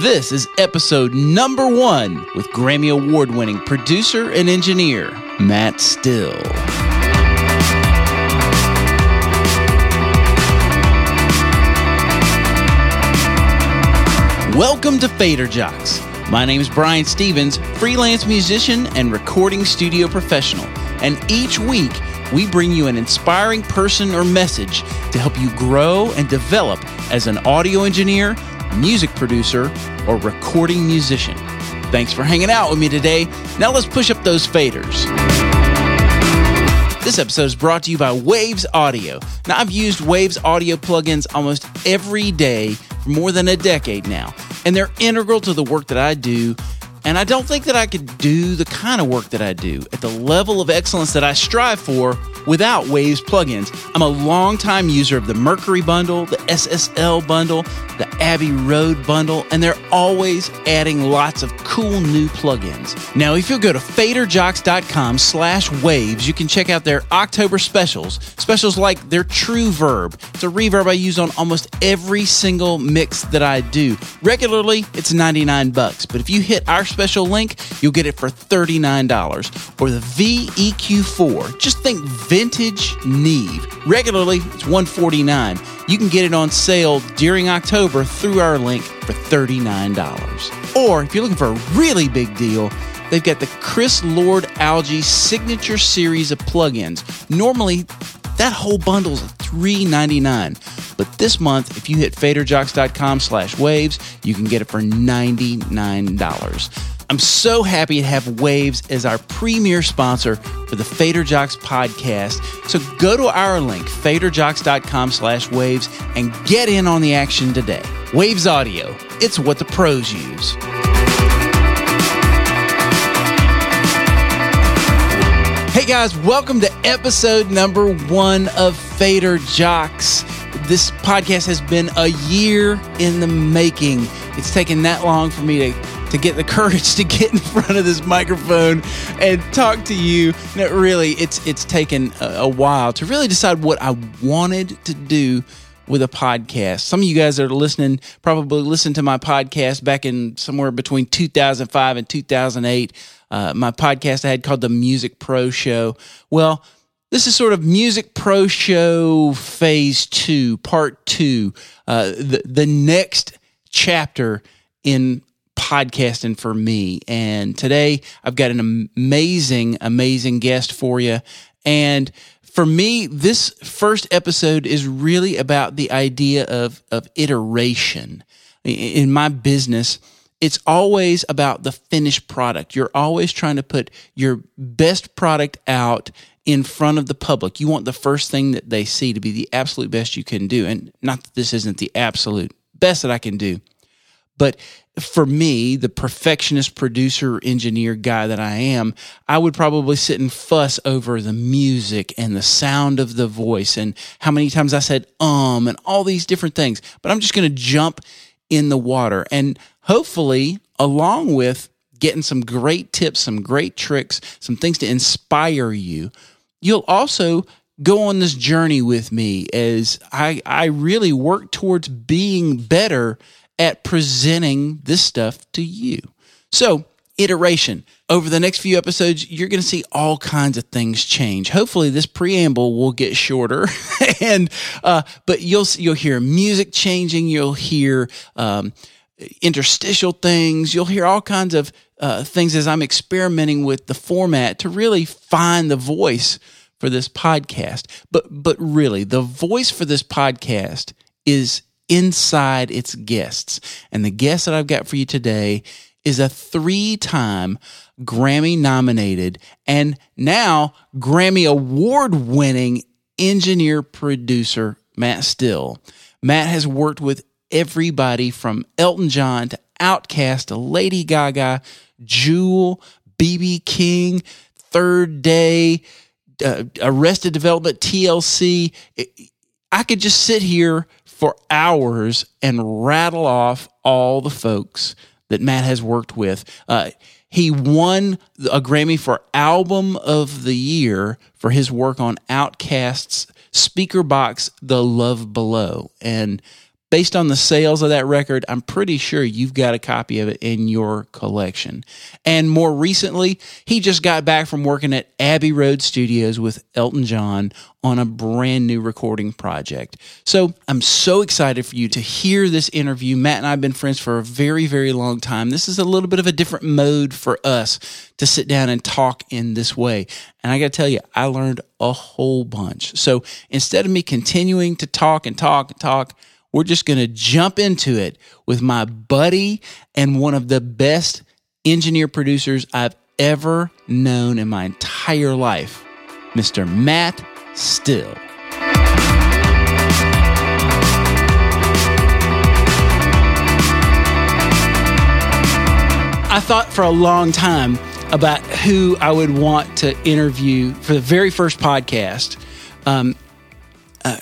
This is episode number one with Grammy Award winning producer and engineer Matt Still. Welcome to Fader Jocks. My name is Brian Stevens, freelance musician and recording studio professional. And each week, we bring you an inspiring person or message to help you grow and develop as an audio engineer, music producer, or recording musician. Thanks for hanging out with me today. Now let's push up those faders. This episode is brought to you by Waves Audio. Now, I've used Waves Audio plugins almost every day for more than a decade now, and they're integral to the work that I do. And I don't think that I could do the kind of work that I do at the level of excellence that I strive for without Waves plugins. I'm a longtime user of the Mercury bundle, the SSL bundle, the Abbey Road bundle, and they're always adding lots of cool new plugins. Now, if you'll go to faderjocks.com slash waves, you can check out their October specials. Specials like their True Verb. It's a reverb I use on almost every single mix that I do. Regularly, it's 99 bucks, but if you hit our special link, you'll get it for $39. Or the VEQ4. Just think vintage Neve. Regularly, it's 149. You can get it on sale during October through our link for $39. Or if you're looking for a really big deal, they've got the Chris Lord Algae Signature Series of plugins. Normally, that whole bundle is $3.99. But this month, if you hit faderjocks.com slash waves, you can get it for $99. I'm so happy to have Waves as our premier sponsor for the Fader Jocks podcast. So go to our link, faderjocks.com slash waves, and get in on the action today. Waves Audio, it's what the pros use. Guys, welcome to episode number one of Fader Jocks. This podcast has been a year in the making. It's taken that long for me to to get the courage to get in front of this microphone and talk to you. And really, it's it's taken a, a while to really decide what I wanted to do with a podcast. Some of you guys that are listening probably listened to my podcast back in somewhere between 2005 and 2008. Uh, my podcast I had called the Music Pro Show. Well, this is sort of Music Pro Show Phase Two, Part Two, uh, the the next chapter in podcasting for me. And today I've got an amazing, amazing guest for you. And for me, this first episode is really about the idea of, of iteration. In my business, it's always about the finished product. You're always trying to put your best product out in front of the public. You want the first thing that they see to be the absolute best you can do. And not that this isn't the absolute best that I can do, but for me, the perfectionist producer engineer guy that I am, I would probably sit and fuss over the music and the sound of the voice and how many times I said um and all these different things. But I'm just going to jump in the water and hopefully, along with getting some great tips, some great tricks, some things to inspire you, you'll also go on this journey with me as I, I really work towards being better at presenting this stuff to you. So, iteration. Over the next few episodes, you're going to see all kinds of things change. Hopefully, this preamble will get shorter, and uh, but you'll you'll hear music changing. You'll hear um, interstitial things. You'll hear all kinds of uh, things as I'm experimenting with the format to really find the voice for this podcast. But but really, the voice for this podcast is inside its guests. And the guest that I've got for you today is a three time Grammy nominated and now Grammy award winning engineer producer, Matt Still. Matt has worked with everybody from Elton John to Outkast to Lady Gaga, Jewel, BB King, Third Day, uh, Arrested Development, TLC. I could just sit here for hours and rattle off all the folks that Matt has worked with. Uh, he won a Grammy for Album of the Year for his work on Outkast's Speakerboxxx The Love Below. And based on the sales of that record, I'm pretty sure you've got a copy of it in your collection. And more recently, he just got back from working at Abbey Road Studios with Elton John on a brand new recording project. So I'm so excited for you to hear this interview. Matt and I have been friends for a very, very long time. This is a little bit of a different mode for us to sit down and talk in this way. And I got to tell you, I learned a whole bunch. So instead of me continuing to talk and talk and talk, we're just going to jump into it with my buddy and one of the best engineer producers I've ever known in my entire life, Mr. Matt Still. I thought for a long time about who I would want to interview for the very first podcast. Um, uh,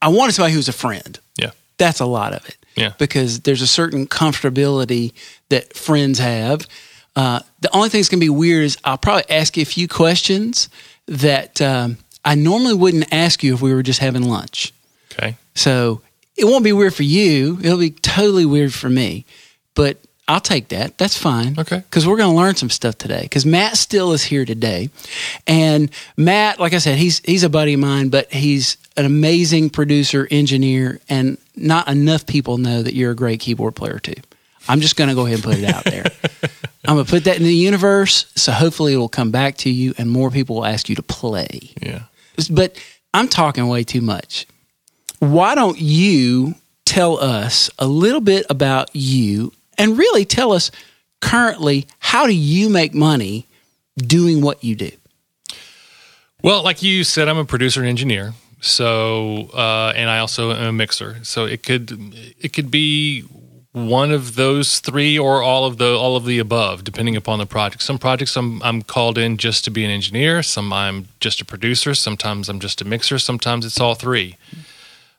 I wanted somebody who was a friend. Yeah. That's a lot of it. Yeah. Because there's a certain comfortability that friends have. Uh, the only thing that's going to be weird is I'll probably ask you a few questions that um, I normally wouldn't ask you if we were just having lunch. Okay. So it won't be weird for you. It'll be totally weird for me. But I'll take that. That's fine. Okay. Because we're going to learn some stuff today. Because Matt Still is here today, and Matt, like I said, he's he's a buddy of mine, but he's an amazing producer, engineer, and not enough people know that you're a great keyboard player too. I'm just going to go ahead and put it out there. I'm going to put that in the universe, so hopefully it will come back to you, and more people will ask you to play. Yeah. But I'm talking way too much. Why don't you tell us a little bit about you and really tell us currently how do you make money doing what you do? Well, like you said, I'm a producer and engineer. So, uh, and I also am a mixer. So it could it could be one of those three or all of the all of the above, depending upon the project. Some projects I'm I'm called in just to be an engineer. Some I'm just a producer. Sometimes I'm just a mixer. Sometimes it's all three.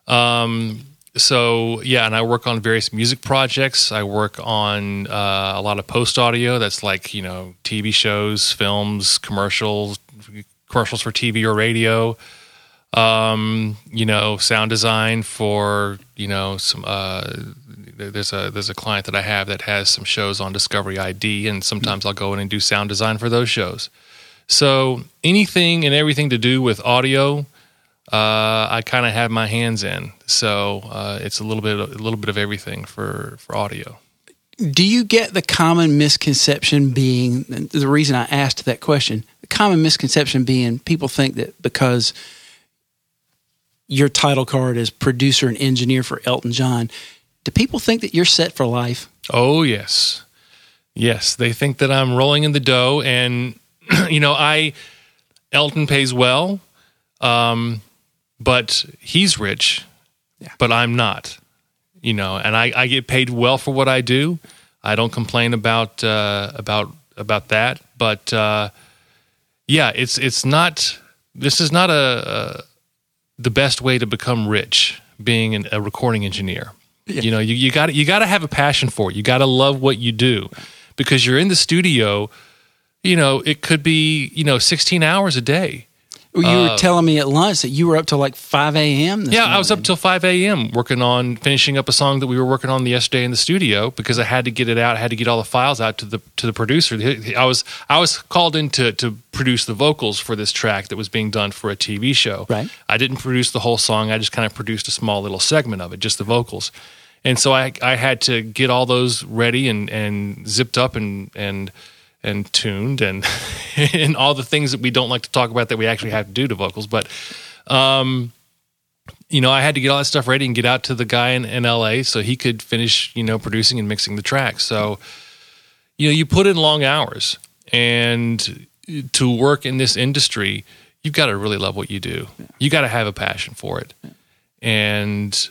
Um, so yeah, and I work on various music projects. I work on uh, a lot of post audio. That's like you know TV shows, films, commercials, commercials for TV or radio. Um, you know, sound design for you know some. Uh, there's a there's a client that I have that has some shows on Discovery ID, and sometimes I'll go in and do sound design for those shows. So anything and everything to do with audio uh, I kind of have my hands in. So uh, it's a little bit, a little bit of everything for for audio. Do you get the common misconception being the reason I asked that question? The common misconception being people think that because your title card is producer and engineer for Elton John, do people think that you're set for life? Oh yes, yes. They think that I'm rolling in the dough, and you know, I Elton pays well. Um, but he's rich, Yeah. but I'm not. You know, and I, I get paid well for what I do. I don't complain about uh, about about that. But uh, yeah, it's it's not. This is not a, a the best way to become rich. Being an, a recording engineer, you know, you you got you got to have a passion for it. You got to love what you do, because you're in the studio. You know, it could be you know 16 hours a day You were telling me at lunch that you were up till like 5 a.m. Uh, Yeah, I was up till 5 a.m. working on finishing up a song that we were working on yesterday in the studio because I had to get it out. I had to get all the files out to the to the producer. I was I was called in to, to produce the vocals for this track that was being done for a TV show. Right. I didn't produce the whole song. I just kind of produced a small little segment of it, just the vocals. And so I I had to get all those ready and and zipped up and and and tuned and and all the things that we don't like to talk about that we actually have to do to vocals, but um, you know, I had to get all that stuff ready and get out to the guy in, in LA so he could finish, you know, producing and mixing the tracks. So, you know, you put in long hours and to work in this industry, you've got to really love what you do. You got to have a passion for it. And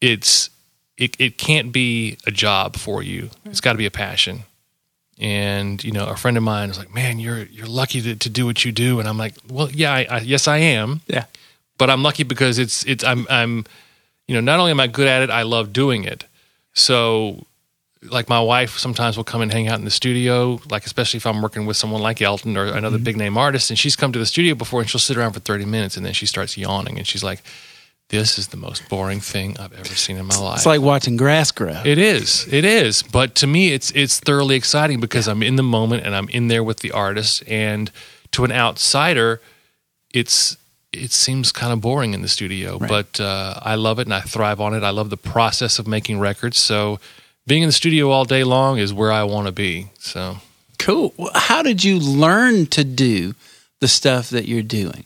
it's, it, it can't be a job for you. It's got to be a passion. And, you know, a friend of mine was like, man, you're, you're lucky to, to do what you do. And I'm like, well, yeah, I, I, yes, I am Yeah. but I'm lucky because it's it's I'm I'm you know not only am I good at it, I love doing it. So like my wife sometimes will come and hang out in the studio, like especially if I'm working with someone like Elton or another mm-hmm. big name artist, and she's come to the studio before and she'll sit around for 30 minutes and then she starts yawning and she's like, this is the most boring thing I've ever seen in my life. It's like watching grass grow. It is. It is. But to me, it's it's thoroughly exciting because I'm in the moment and I'm in there with the artist. And to an outsider, it's it seems kind of boring in the studio. Right. But uh, I love it and I thrive on it. I love the process of making records. So being in the studio all day long is where I want to be. So Cool. How did you learn to do the stuff that you're doing?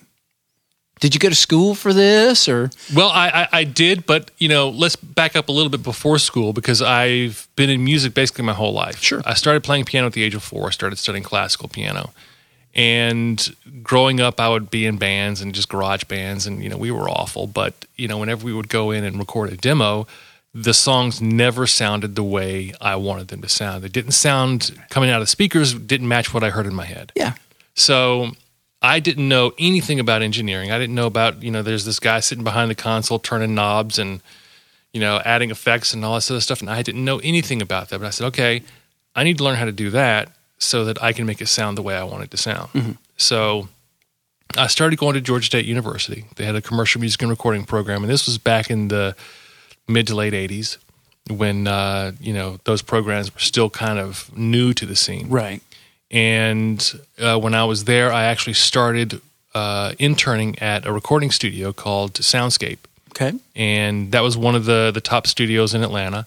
Did you go to school for this or Well, I, I, I did, but you know, let's back up a little bit before school because I've been in music basically my whole life. Sure. I started playing piano at the age of four. I started studying classical piano, and growing up, I would be in bands and just garage bands, and you know, we were awful. But you know, whenever we would go in and record a demo, the songs never sounded the way I wanted them to sound. They didn't sound coming out of the speakers. Didn't match what I heard in my head. Yeah. So I didn't know anything about engineering. I didn't know about, you know, there's this guy sitting behind the console turning knobs and, you know, adding effects and all this other stuff. And I didn't know anything about that. But I said, okay, I need to learn how to do that so that I can make it sound the way I want it to sound. So I started going to Georgia State University. They had a commercial music and recording program. And this was back in the mid to late 80s when, uh, you know, those programs were still kind of new to the scene. Right. And uh, when I was there, I actually started uh, interning at a recording studio called Soundscape, Okay. and that was one of the the top studios in Atlanta.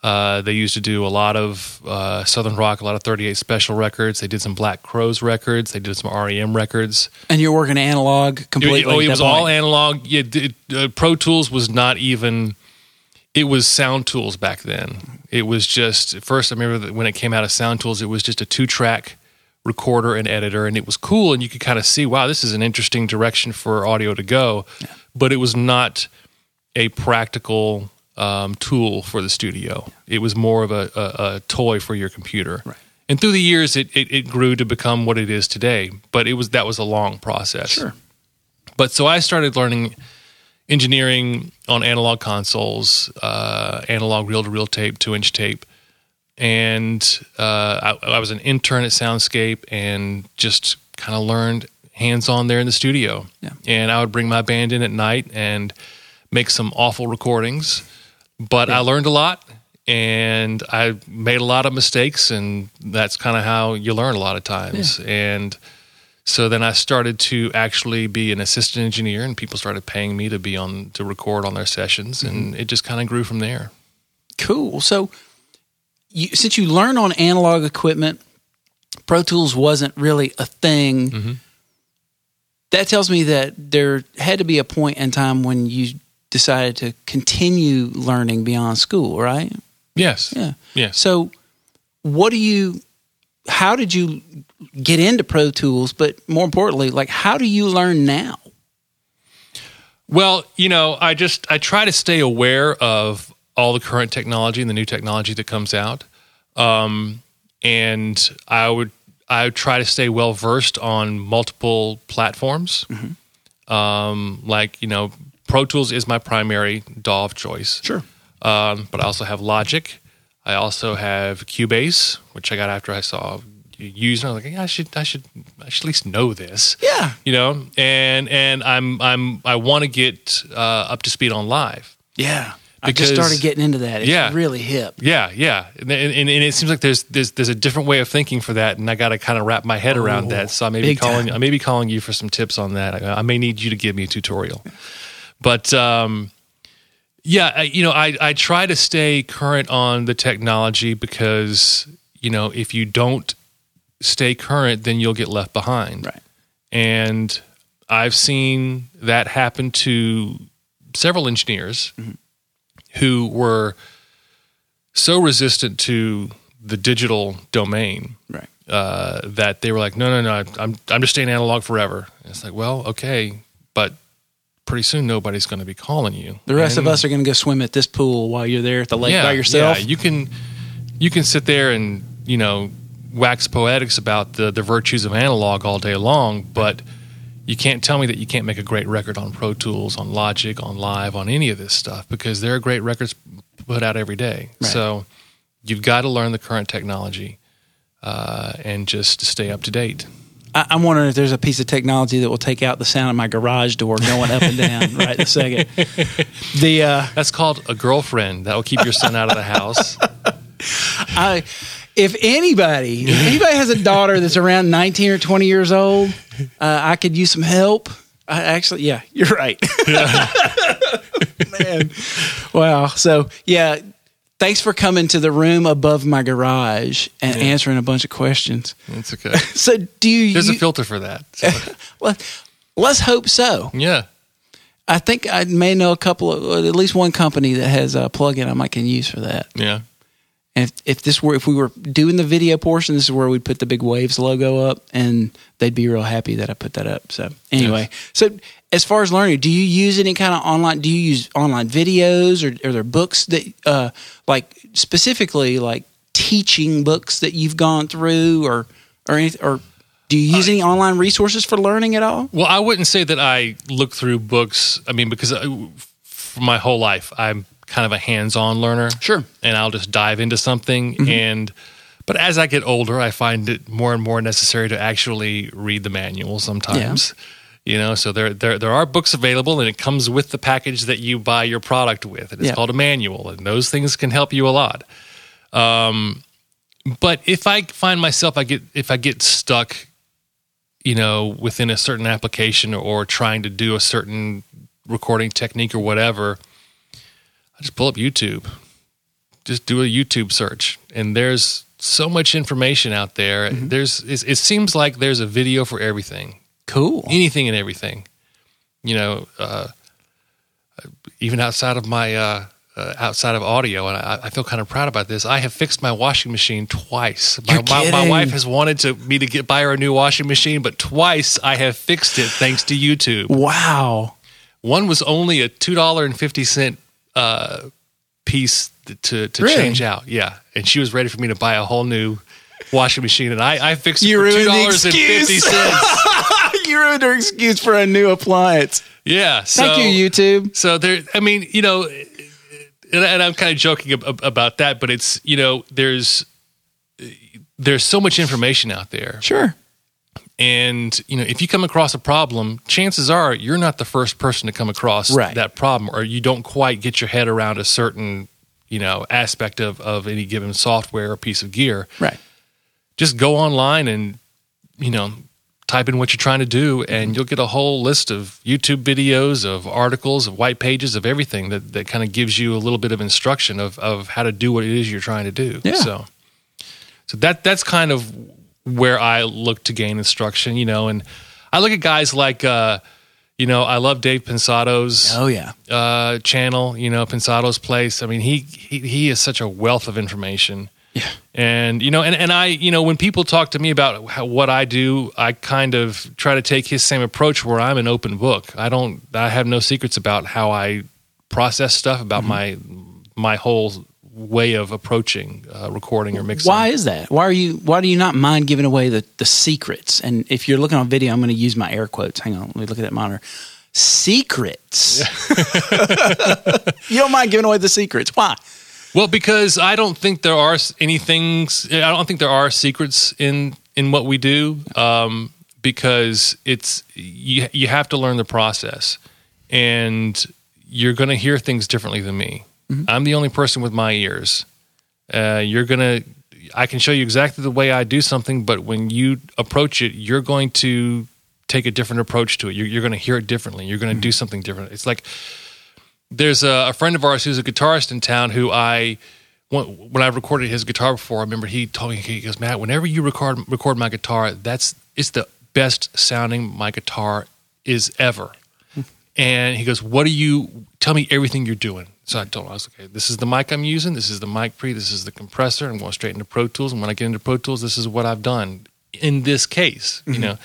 Uh, they used to do a lot of uh, southern rock, a lot of 38 special records. They did some Black Crowes records. They did some REM records. And you're working analog completely. oh, it was all analog. Yeah, it, uh, Pro Tools was not even. It was Sound Tools back then. It was just first. I remember that when it came out of Sound Tools, it was just a two-track recorder and editor, and it was cool, and you could kind of see, wow, this is an interesting direction for audio to go. But it was not a practical um, tool for the studio. It was more of a, a, a toy for your computer. Right. And through the years, it, it, it grew to become what it is today. But it was that was a long process. Sure. But so I started learning engineering on analog consoles, uh, analog reel to reel tape, two inch tape. And uh, I, I was an intern at Soundscape and just kind of learned hands on there in the studio. Yeah. And I would bring my band in at night and make some awful recordings. But I learned a lot and I made a lot of mistakes. And that's kind of how you learn a lot of times. And so then I started to actually be an assistant engineer, and people started paying me to be on to record on their sessions, and it just kind of grew from there. Cool. So, you, since you learn on analog equipment, Pro Tools wasn't really a thing. Mm-hmm. That tells me that there had to be a point in time when you decided to continue learning beyond school, right? Yes. Yeah. Yes. So, what do you? How did you get into Pro Tools? But more importantly, like, how do you learn now? Well, you know, I just I try to stay aware of all the current technology and the new technology that comes out, um, and I would I would try to stay well versed on multiple platforms. Um, like you know, Pro Tools is my primary DAW of choice. Sure. Um, but I also have Logic. I also have Cubase, which I got after I saw you use. And I was like, yeah, I should, I should, I should at least know this. Yeah. You know, and and I'm I'm I want to get uh, up to speed on live. Yeah. I just started getting into that. It's Yeah. really hip. Yeah, yeah, and, and, and it seems like there's there's there's a different way of thinking for that, and I got to kind of wrap my head around Oh, that. So I may be calling time. I may be calling you for some tips on that. I, I may need you to give me a tutorial, but um, yeah, I, you know, I I try to stay current on the technology because you know if you don't stay current, then you'll get left behind. Right. And I've seen that happen to several engineers who were so resistant to the digital domain Right. uh, that they were like, no, no, no, I'm, I'm just staying analog forever. And it's like, well, okay, but pretty soon nobody's going to be calling you. The rest And- of us are going to go swim at this pool while you're there at the lake by yourself. yeah, you can you can sit there and you know wax poetics about the the virtues of analog all day long, but you can't tell me that you can't make a great record on Pro Tools, on Logic, on Live, on any of this stuff because there are great records put out every day. Right. So you've got to learn the current technology uh, and just stay up to date. I, I'm wondering if there's a piece of technology that will take out the sound of my garage door going up and down right in a second. The uh, That's called a girlfriend. That will keep your son out of the house. I, if anybody, if anybody has a daughter that's around 19 or 20 years old, uh, I could use some help. I actually, yeah, you're right. Man, wow. So yeah, thanks for coming to the room above my garage and Yeah. answering a bunch of questions. It's okay. So do you? There's a filter for that. So, well, let's hope so. yeah. I think I may know a couple of, at least one company that has a plugin I might can use for that. Yeah. And if, if this were, if we were doing the video portion, this is where we'd put the big waves logo up, and they'd be real happy that I put that up. So anyway, so as far as learning, do you use any kind of online? Do you use online videos, or are there books that, uh, like specifically like teaching books that you've gone through, or or anything or do you use any online resources for learning at all? Well, I wouldn't say that I look through books. I mean, because I, for my whole life, I'm kind of a hands-on learner. Sure. And I'll just dive into something. And, but as I get older, I find it more and more necessary to actually read the manual sometimes. You know, so there, there there are books available, and it comes with the package that you buy your product with. And it's Yeah. called a manual, and those things can help you a lot. Um, but if I find myself, I get if I get stuck you know, within a certain application or trying to do a certain recording technique or whatever, I just pull up YouTube. Just do a YouTube search, and there's so much information out there. There's it, it seems like there's a video for everything, Cool. anything and everything. You know, uh, even outside of my uh, uh, outside of audio, and I, I feel kind of proud about this. I have fixed my washing machine twice. My, my, my wife has wanted to me to get buy her a new washing machine, but twice I have fixed it thanks to YouTube. Wow. One was only a two dollar and fifty cent uh, piece to to Really? change out. Yeah, and she was ready for me to buy a whole new washing machine, and I, I fixed You it for two dollars fifty cents. you ruined her excuse for a new appliance. Yeah, so, Thank you, YouTube. So there, I mean, you know, and, and I'm kind of joking ab- about that, but it's you know, there's there's so much information out there, Sure. And you know, if you come across a problem, chances are you're not the first person to come across Right. that problem, or you don't quite get your head around a certain you know aspect of of any given software or piece of gear. Right. Just go online and you know type in what you're trying to do and you'll get a whole list of YouTube videos, of articles, of white pages, of everything that, that kind of gives you a little bit of instruction of, of how to do what it is you're trying to do. Yeah. So so that that's kind of where I look to gain instruction, you know, and I look at guys like uh you know, I love Dave Pensado's Oh yeah. uh, channel, you know, Pensado's Place. I mean, he, he he is such a wealth of information. Yeah. And you know, and, and I, you know, when people talk to me about how, what I do, I kind of try to take his same approach where I'm an open book. I don't, I have no secrets about how I process stuff, about my my whole way of approaching uh, recording or mixing. Why is that? Why are you? Why do you not mind giving away the the secrets? And if you're looking on video, I'm going to use my air quotes. Hang on, let me look at that monitor. Secrets. you don't mind giving away the secrets. Why? Well, because I don't think there are any things. I don't think there are secrets in in what we do. Um, because it's you you have to learn the process, and you're going to hear things differently than me. Mm-hmm. I'm the only person with my ears. Uh, you're gonna. I can show you exactly the way I do something, but when you approach it, you're going to take a different approach to it. You're, you're going to hear it differently. You're going to do mm-hmm. something different. It's like there's a, a friend of ours who's a guitarist in town who I when, when I recorded his guitar before, I remember he told me he goes, Matt, whenever you record record my guitar, that's it's the best sounding my guitar is ever. Hmm. And he goes, What do you tell me everything you're doing? So I told him, I was like, okay, this is the mic I'm using, this is the mic pre, this is the compressor, I'm going straight into Pro Tools. And when I get into Pro Tools, this is what I've done in this case. You mm-hmm. know.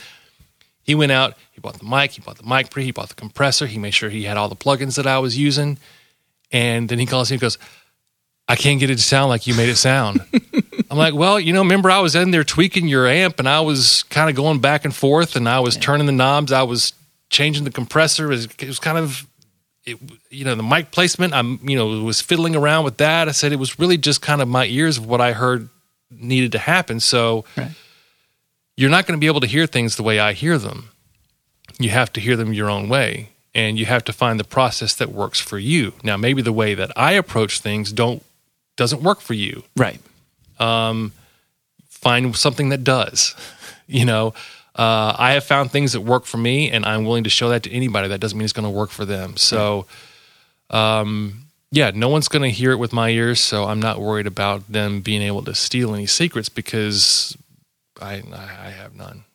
He went out, he bought the mic, he bought the mic pre, he bought the compressor, he made sure he had all the plugins that I was using. And then he calls me and goes, I can't get it to sound like you made it sound. I'm like, well, you know, remember I was in there tweaking your amp and I was kind of going back and forth and I was turning the knobs. I was changing the compressor. It was, it was kind of, it, you know, the mic placement. I'm, you know, was fiddling around with that. I said it was really just kind of my ears of what I heard needed to happen. So, Right. you're not going to be able to hear things the way I hear them. You have to hear them your own way and you have to find the process that works for you. Now, maybe the way that I approach things don't doesn't work for you. Right. Um, Find something that does. You know, uh, I have found things that work for me, and I'm willing to show that to anybody. That doesn't mean it's going to work for them. So, um, yeah, no one's going to hear it with my ears, so I'm not worried about them being able to steal any secrets because I I have none.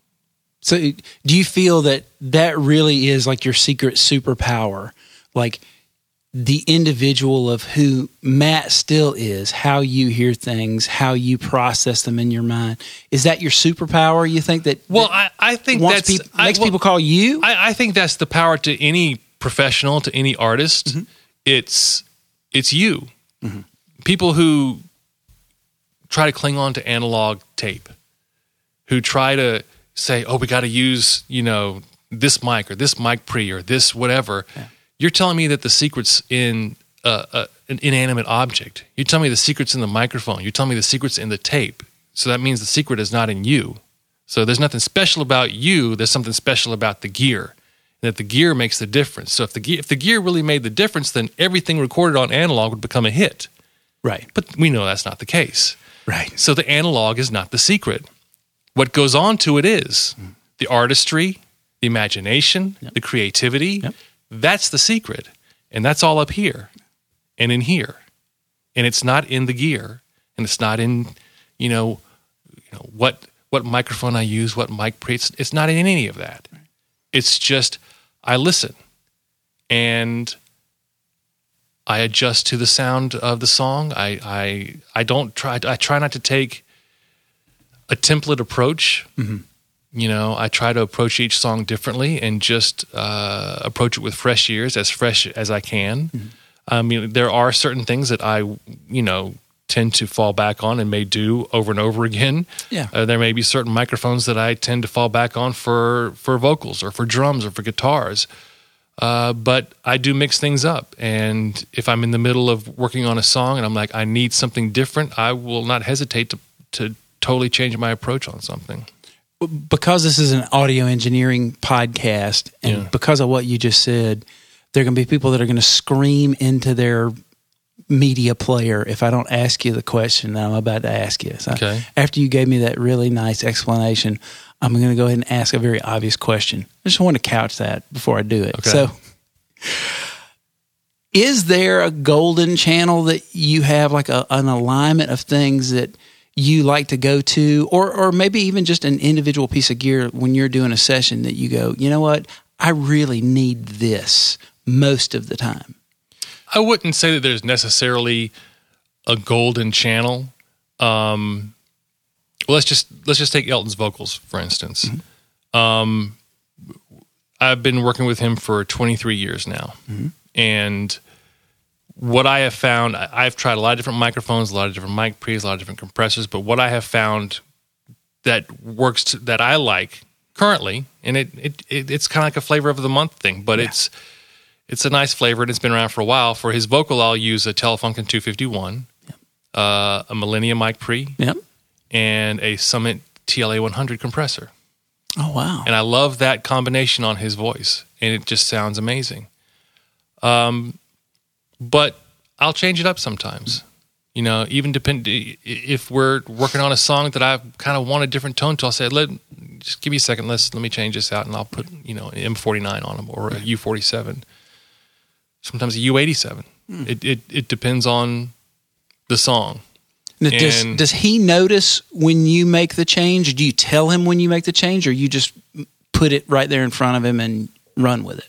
So, do you feel that that really is like your secret superpower? Like the individual of who Matt Still is, how you hear things, how you process them in your mind. Is that your superpower? You think that Well, that I, I think that's peop- I- makes well, people call you? I, I think that's the power to any professional, to any artist. Mm-hmm. It's it's you. People who try to cling on to analog tape, who try to say, "Oh, we got to use you know this mic or this mic pre or this whatever." You're telling me that the secret's in uh, uh, an inanimate object. You're telling me the secret's in the microphone. You're telling me the secret's in the tape. So that means the secret is not in you. So there's nothing special about you. There's something special about the gear. And that the gear makes the difference. So if the gear, if the gear really made the difference, then everything recorded on analog would become a hit. right. But we know that's not the case. Right. So the analog is not the secret. What goes on to it is the artistry, the imagination, the creativity. Yep. That's the secret. And that's all up here and in here. And it's not in the gear and it's not in, you know, you know what what microphone I use, what mic pre it's, it's not in any of that. It's just I listen and I adjust to the sound of the song. I I I don't try. I try not to take a template approach. Mm-hmm. You know, I try to approach each song differently and just uh, approach it with fresh ears, as fresh as I can. I mean, there are certain things that I, you know, tend to fall back on and may do over and over again. Yeah. Uh, there may be certain microphones that I tend to fall back on for for vocals or for drums or for guitars. Uh, but I do mix things up. And if I'm in the middle of working on a song and I'm like, I need something different, I will not hesitate to, to totally change my approach on something. Because this is an audio engineering podcast and Yeah. because of what you just said, there are going to be people that are going to scream into their media player if I don't ask you the question that I'm about to ask you. So Okay. after you gave me that really nice explanation, I'm going to go ahead and ask a very obvious question. I just want to couch that before I do it. Okay. So is there a golden channel that you have like a, an alignment of things that you like to go to or or maybe even just an individual piece of gear when you're doing a session that you go you know what? I really need this most of the time. I wouldn't say that there's necessarily a golden channel. Um, well, let's just let's just take Elton's vocals for instance. Um, I've been working with him for 23 years now, and what I have found, I've tried a lot of different microphones, a lot of different mic pre's, a lot of different compressors, but what I have found that works to, that I like currently, and it, it, it it's kind of like a flavor of the month thing, but it's it's a nice flavor and it's been around for a while. For his vocal, I'll use a Telefunken 251, uh, a Millennia mic pre, yep and a Summit TLA 100 compressor. oh wow And I love that combination on his voice, and it just sounds amazing. Um, but I'll change it up sometimes. You know, even depend if we're working on a song that I kind of want a different tone to, I'll say, "Let just give me a second. Let's let me change this out, and I'll put you know an M49 on them or a U47. Sometimes a U87. Hmm. It, it it depends on the song. Now, does, does he notice when you make the change do you tell him when you make the change or you just put it right there in front of him and run with it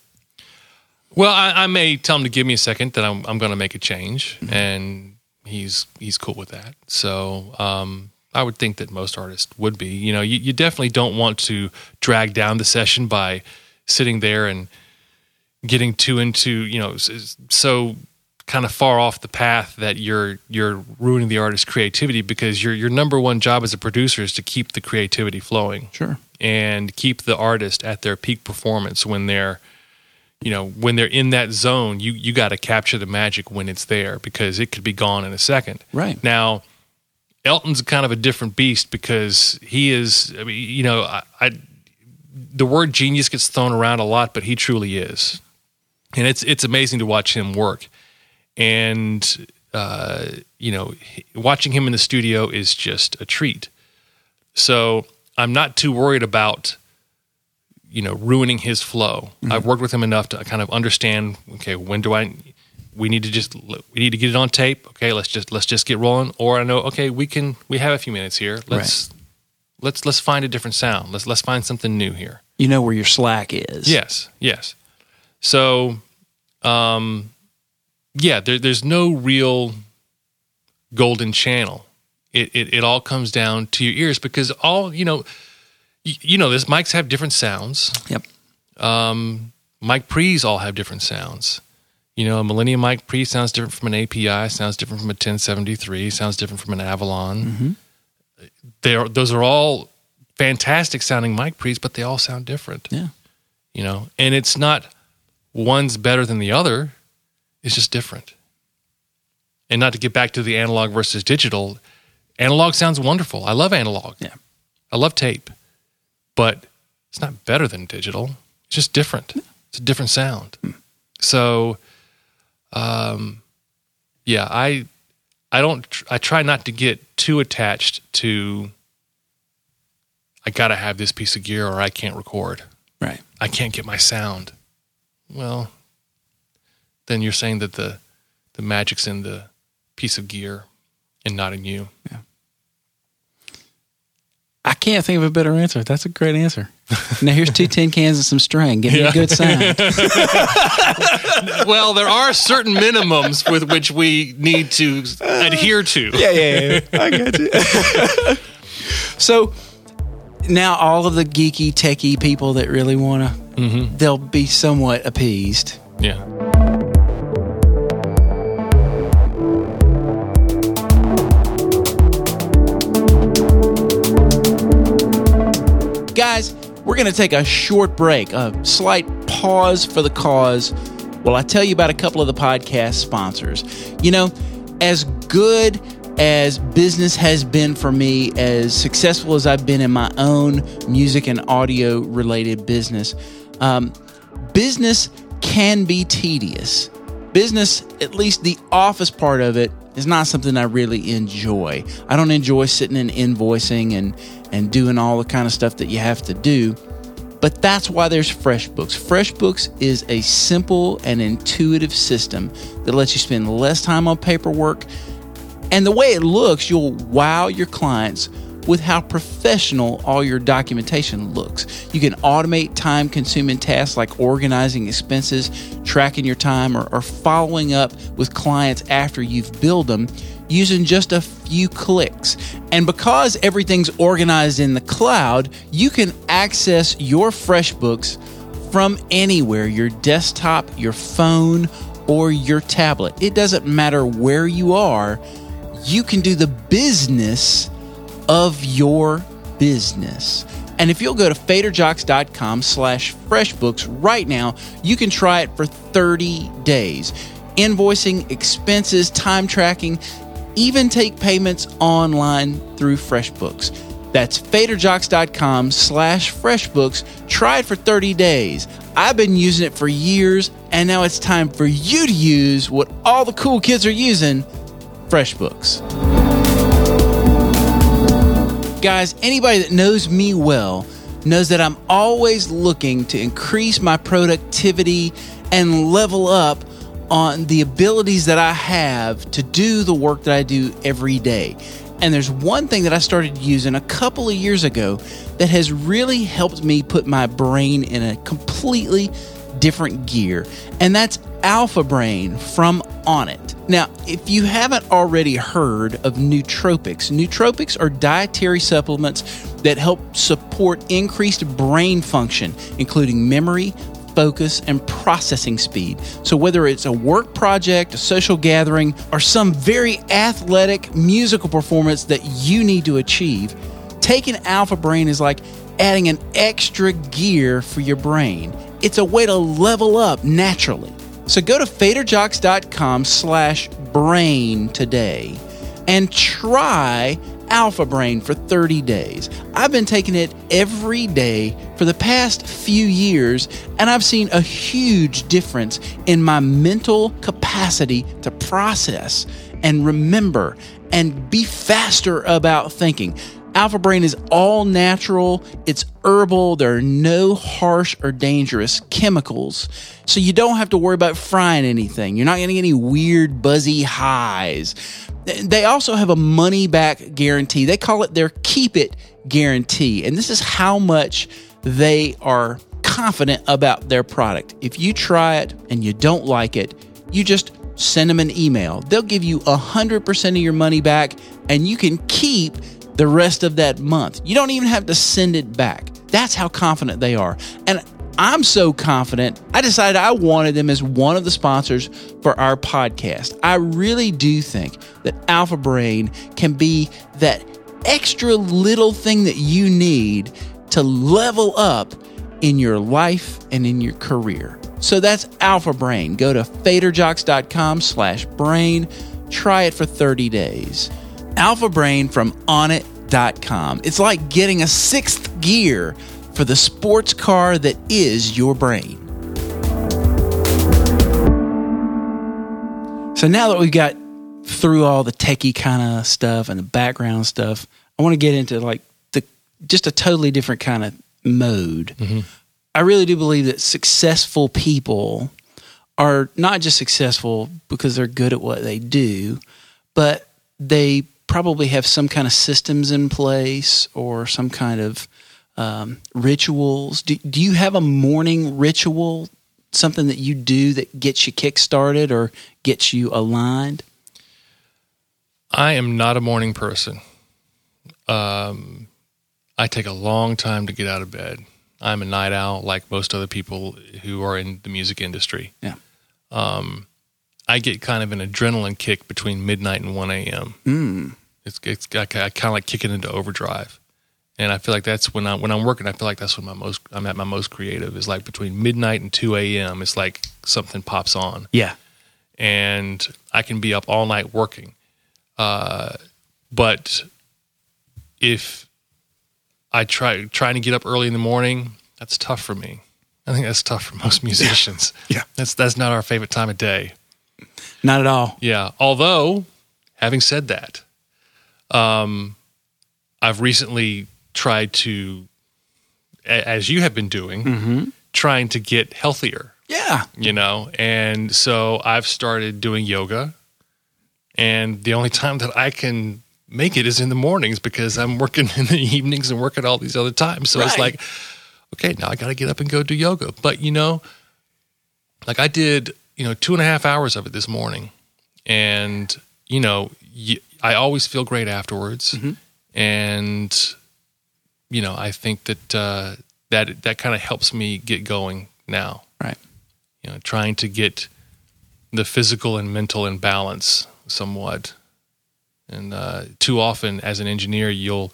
Well, I, I may tell him to give me a second that I'm, I'm going to make a change, and he's he's cool with that. So um, I would think that most artists would be. You know, you, you definitely don't want to drag down the session by sitting there and getting too into you know so kind of far off the path that you're you're ruining the artist's creativity because your your number one job as a producer is to keep the creativity flowing sure and keep the artist at their peak performance when they're you know when they're in that zone you you got to capture the magic when it's there because it could be gone in a second Right. now Elton's kind of a different beast because he is. I mean, you know, I, I the word genius gets thrown around a lot, but he truly is, and it's it's amazing to watch him work. And uh, you know, watching him in the studio is just a treat. So I'm not too worried about you know ruining his flow. Mm-hmm. I've worked with him enough to kind of understand. Okay, when do I? We need to just we need to get it on tape. Okay, let's just let's just get rolling. Or I know okay, we can we have a few minutes here. Let's right. let's let's find a different sound. Let's let's find something new here. You know where your slack is. Yes, yes. So, um, yeah, there, there's no real golden channel. It, it it all comes down to your ears because all you know you know this mics have different sounds. Yep. Um, mic pre's all have different sounds. You know, a Millennia mic pre sounds different from an API, sounds different from a 1073, sounds different from an Avalon. Mm-hmm. They are those are all fantastic sounding mic pre's, but they all sound different. Yeah. You know, and it's not one's better than the other. It's just different. And not to get back to the analog versus digital, analog sounds wonderful. I love analog. Yeah. I love tape but it's not better than digital. It's just different. It's a different sound. So, um, yeah, I, I don't, I try not to get too attached to, I got to have this piece of gear or I can't record. Right. I can't get my sound. Well, then you're saying that the, the magic's in the piece of gear and not in you. Yeah. I can't think of a better answer. That's a great answer. Now here's two tin cans and some string. Give me yeah. a good sound. well, there are certain minimums with which we need to adhere to. Yeah, yeah, yeah. I got you. so now all of the geeky, techie people that really want to, mm-hmm. they'll be somewhat appeased. Yeah. Guys, we're going to take a short break, a slight pause for the cause while I tell you about a couple of the podcast sponsors. You know, as good as business has been for me, as successful as I've been in my own music and audio related business, um, business can be tedious. Business, at least the office part of it, is not something I really enjoy. I don't enjoy sitting and invoicing and and doing all the kind of stuff that you have to do. But that's why there's FreshBooks. FreshBooks is a simple and intuitive system that lets you spend less time on paperwork. And the way it looks, you'll wow your clients with how professional all your documentation looks. You can automate time consuming tasks like organizing expenses, tracking your time, or, or following up with clients after you've billed them using just a few clicks. And because everything's organized in the cloud, you can access your FreshBooks from anywhere your desktop, your phone, or your tablet. It doesn't matter where you are, you can do the business of your business. And if you'll go to faderjocks.com slash freshbooks right now, you can try it for 30 days. Invoicing, expenses, time tracking, even take payments online through FreshBooks. That's faderjocks.com slash freshbooks. Try it for 30 days. I've been using it for years, and now it's time for you to use what all the cool kids are using FreshBooks. Guys, anybody that knows me well knows that I'm always looking to increase my productivity and level up on the abilities that I have to do the work that I do every day. And there's one thing that I started using a couple of years ago that has really helped me put my brain in a completely different gear, and that's Alpha Brain from Onnit. Now, if you haven't already heard of nootropics, nootropics are dietary supplements that help support increased brain function, including memory, focus, and processing speed. So, whether it's a work project, a social gathering, or some very athletic musical performance that you need to achieve, taking Alpha Brain is like adding an extra gear for your brain. It's a way to level up naturally. So go to faderjocks.com slash brain today and try Alpha Brain for 30 days. I've been taking it every day for the past few years, and I've seen a huge difference in my mental capacity to process and remember and be faster about thinking. Alpha Brain is all natural, it's herbal, there are no harsh or dangerous chemicals. So you don't have to worry about frying anything. You're not getting any weird buzzy highs. They also have a money back guarantee. They call it their keep it guarantee. And this is how much they are confident about their product. If you try it and you don't like it, you just send them an email. They'll give you 100% of your money back and you can keep the rest of that month. You don't even have to send it back. That's how confident they are. And I'm so confident, I decided I wanted them as one of the sponsors for our podcast. I really do think that Alpha Brain can be that extra little thing that you need to level up in your life and in your career. So that's Alpha Brain. Go to faderjocks.com slash brain. Try it for 30 days. Alpha Brain from onnit.com. It's like getting a sixth gear for the sports car that is your brain. So now that we've got through all the techie kind of stuff and the background stuff, I want to get into like the just a totally different kind of mode. Mm-hmm. I really do believe that successful people are not just successful because they're good at what they do, but they probably have some kind of systems in place or some kind of um, rituals. Do, do you have a morning ritual, something that you do that gets you kick started or gets you aligned? I am not a morning person. Um, I take a long time to get out of bed. I'm a night owl, like most other people who are in the music industry. Yeah. Um, I get kind of an adrenaline kick between midnight and 1 a.m. Mm. It's, it's I, I kind of like kicking into overdrive and I feel like that's when I when I'm working. I feel like that's when my most I'm at my most creative is like between midnight and two a.m. It's like something pops on. Yeah, and I can be up all night working. Uh, but if I try trying to get up early in the morning, that's tough for me. I think that's tough for most musicians. yeah, that's that's not our favorite time of day. Not at all. Yeah. Although, having said that, um, I've recently tried to, as you have been doing, mm-hmm. trying to get healthier. Yeah. You know, and so I've started doing yoga. And the only time that I can make it is in the mornings because I'm working in the evenings and working all these other times. So right. it's like, okay, now I got to get up and go do yoga. But, you know, like I did, you know, two and a half hours of it this morning. And, you know, I always feel great afterwards. Mm-hmm. And you know, I think that uh, that that kind of helps me get going now. Right. You know, trying to get the physical and mental in balance somewhat. And uh, too often, as an engineer, you'll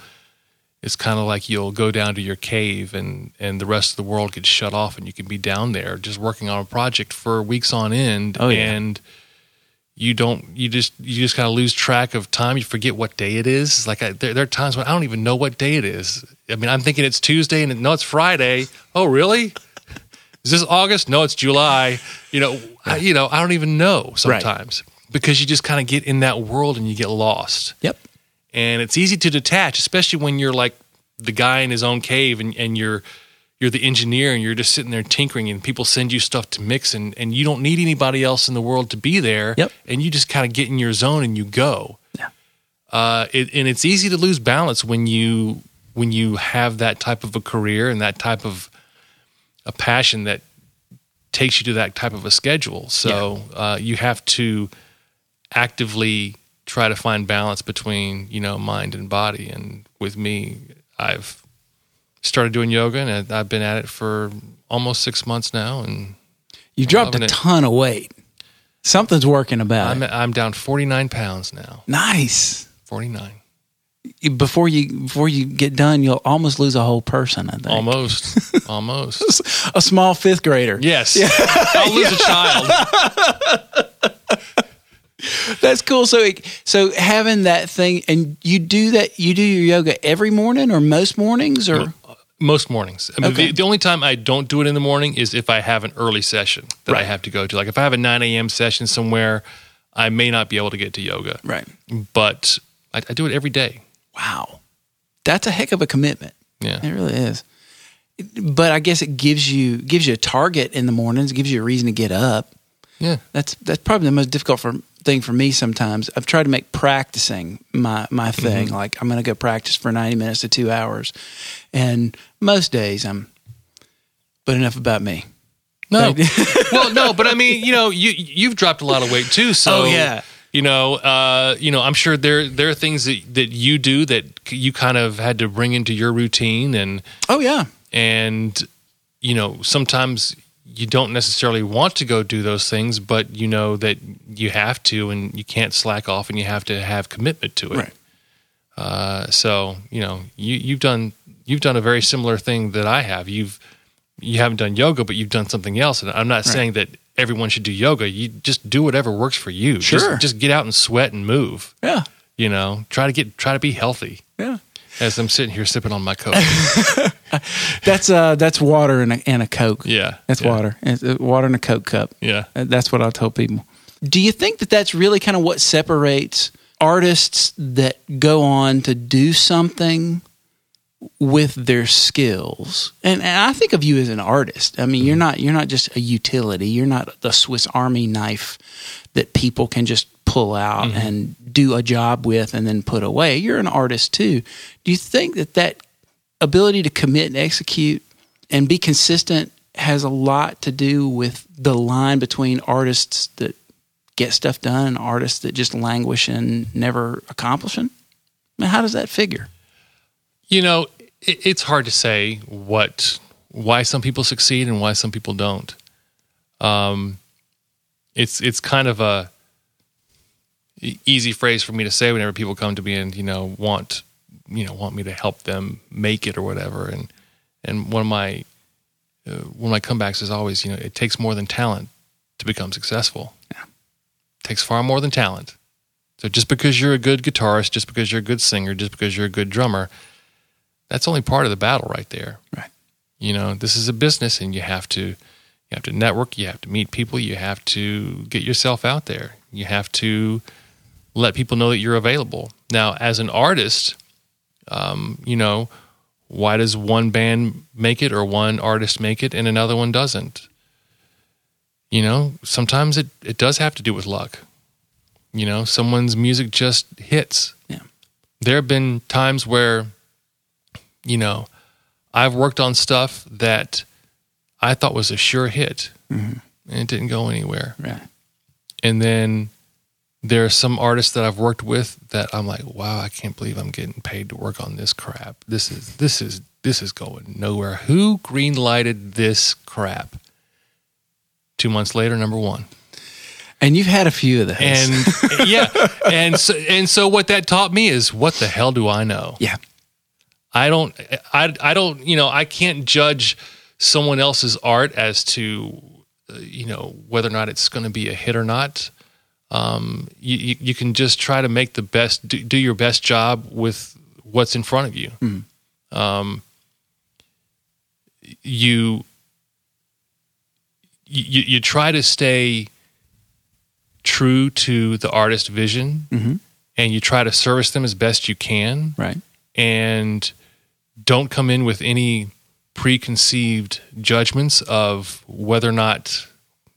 it's kind of like you'll go down to your cave and and the rest of the world gets shut off, and you can be down there just working on a project for weeks on end. Oh, yeah. And you don't you just you just kind of lose track of time. You forget what day it is. It's like I, there, there, are times when i don't even know what day it is. I mean i'm thinking it's tuesday and no it's friday. Oh really? Is this august? No it's july. You know I, you know i don't even know sometimes right. because you just kind of get in that world and you get lost. Yep and it's easy to detach especially when you're like the guy in his own cave and, and you're you're the engineer and you're just sitting there tinkering and people send you stuff to mix and, and you don't need anybody else in the world to be there yep. and you just kind of get in your zone and you go yeah. uh, it, and it's easy to lose balance when you when you have that type of a career and that type of a passion that takes you to that type of a schedule so yeah. uh, you have to actively try to find balance between you know mind and body and with me i've started doing yoga, and I've been at it for almost six months now. And you dropped a ton of weight. Something's working about I'm, it. I'm down 49 pounds now. Nice. 49. Before you before you get done, you'll almost lose a whole person. I think almost, almost a small fifth grader. Yes, yeah. I'll lose a child. That's cool. So, it- so having that thing, and you do that, you do your yoga every morning or most mornings, or uh, Most mornings. I mean, Okay. the, the only time I don't do it in the morning is if I have an early session that I have to go to. Like if I have a 9 a.m. session somewhere, I may not be able to get to yoga. right? But I, I do it every day. Wow, that's a heck of a commitment. Yeah. It really is. But I guess it gives you gives you a target in the mornings, gives you a reason to get up. Yeah. That's that's probably the most difficult for, thing for me. Sometimes I've tried to make practicing my my thing. Like I'm going to go practice for 90 minutes to two hours, and most days I'm. But enough about me. No. well, no, but I mean, you know, you you've dropped a lot of weight too. So Oh, yeah. you know, uh, you know, I'm sure there there are things that that you do that you kind of had to bring into your routine, and Oh yeah, and you know, sometimes you don't necessarily want to go do those things, but you know that you have to, and you can't slack off, and you have to have commitment to it. Right. Uh, so you know, you you've done you've done a very similar thing that I have. You've you haven't done yoga, but you've done something else. And I'm not saying that everyone should do yoga. You just do whatever works for you. Sure. Just, just get out and sweat and move. yeah, You know, try to get try to be healthy. yeah. As I'm sitting here sipping on my coke. That's uh that's water and a, and a coke. yeah, That's yeah, water. It's uh, water in a coke cup. Yeah. Uh, That's what I tell people. Do you think that that's really kind of what separates artists that go on to do something with their skills? And, and I think of you as an artist. I mean, you're mm-hmm. not you're not just a utility. You're not the Swiss Army knife that people can just pull out mm-hmm. and do a job with and then put away. You're an artist too. Do you think that that ability to commit and execute and be consistent has a lot to do with the line between artists that get stuff done and artists that just languish and never accomplishing? I mean, how does that figure? You know, it, it's hard to say what why some people succeed and why some people don't. Um, it's it's kind of a easy phrase for me to say whenever people come to me and you know want you know want me to help them make it or whatever. And and one of my uh, one of my comebacks is always you know it takes more than talent to become successful. Yeah. It takes far more than talent. So just because you're a good guitarist, just because you're a good singer, just because you're a good drummer, that's only part of the battle right there. Right. You know, this is a business and you have to you have to network, you have to meet people, you have to get yourself out there. You have to let people know that you're available. Now, as an artist, um, you know, why does one band make it or one artist make it and another one doesn't? You know, sometimes it, it does have to do with luck. You know, someone's music just hits. Yeah. There have been times where, you know, I've worked on stuff that I thought was a sure hit mm-hmm. and it didn't go anywhere. Right. And then there are some artists that I've worked with that I'm like, wow, I can't believe I'm getting paid to work on this crap. This is this is this is going nowhere. Who green lighted this crap? Two months later, number one. And you've had a few of those. And yeah, and so and so what that taught me is what the hell do I know? yeah. I don't I I don't you know I can't judge someone else's art as to uh, you know whether or not it's going to be a hit or not. Um, you, you you can just try to make the best do, do your best job with what's in front of you. Um, you you you try to stay true to the artist vision and you try to service them as best you can Right. and don't come in with any preconceived judgments of whether or not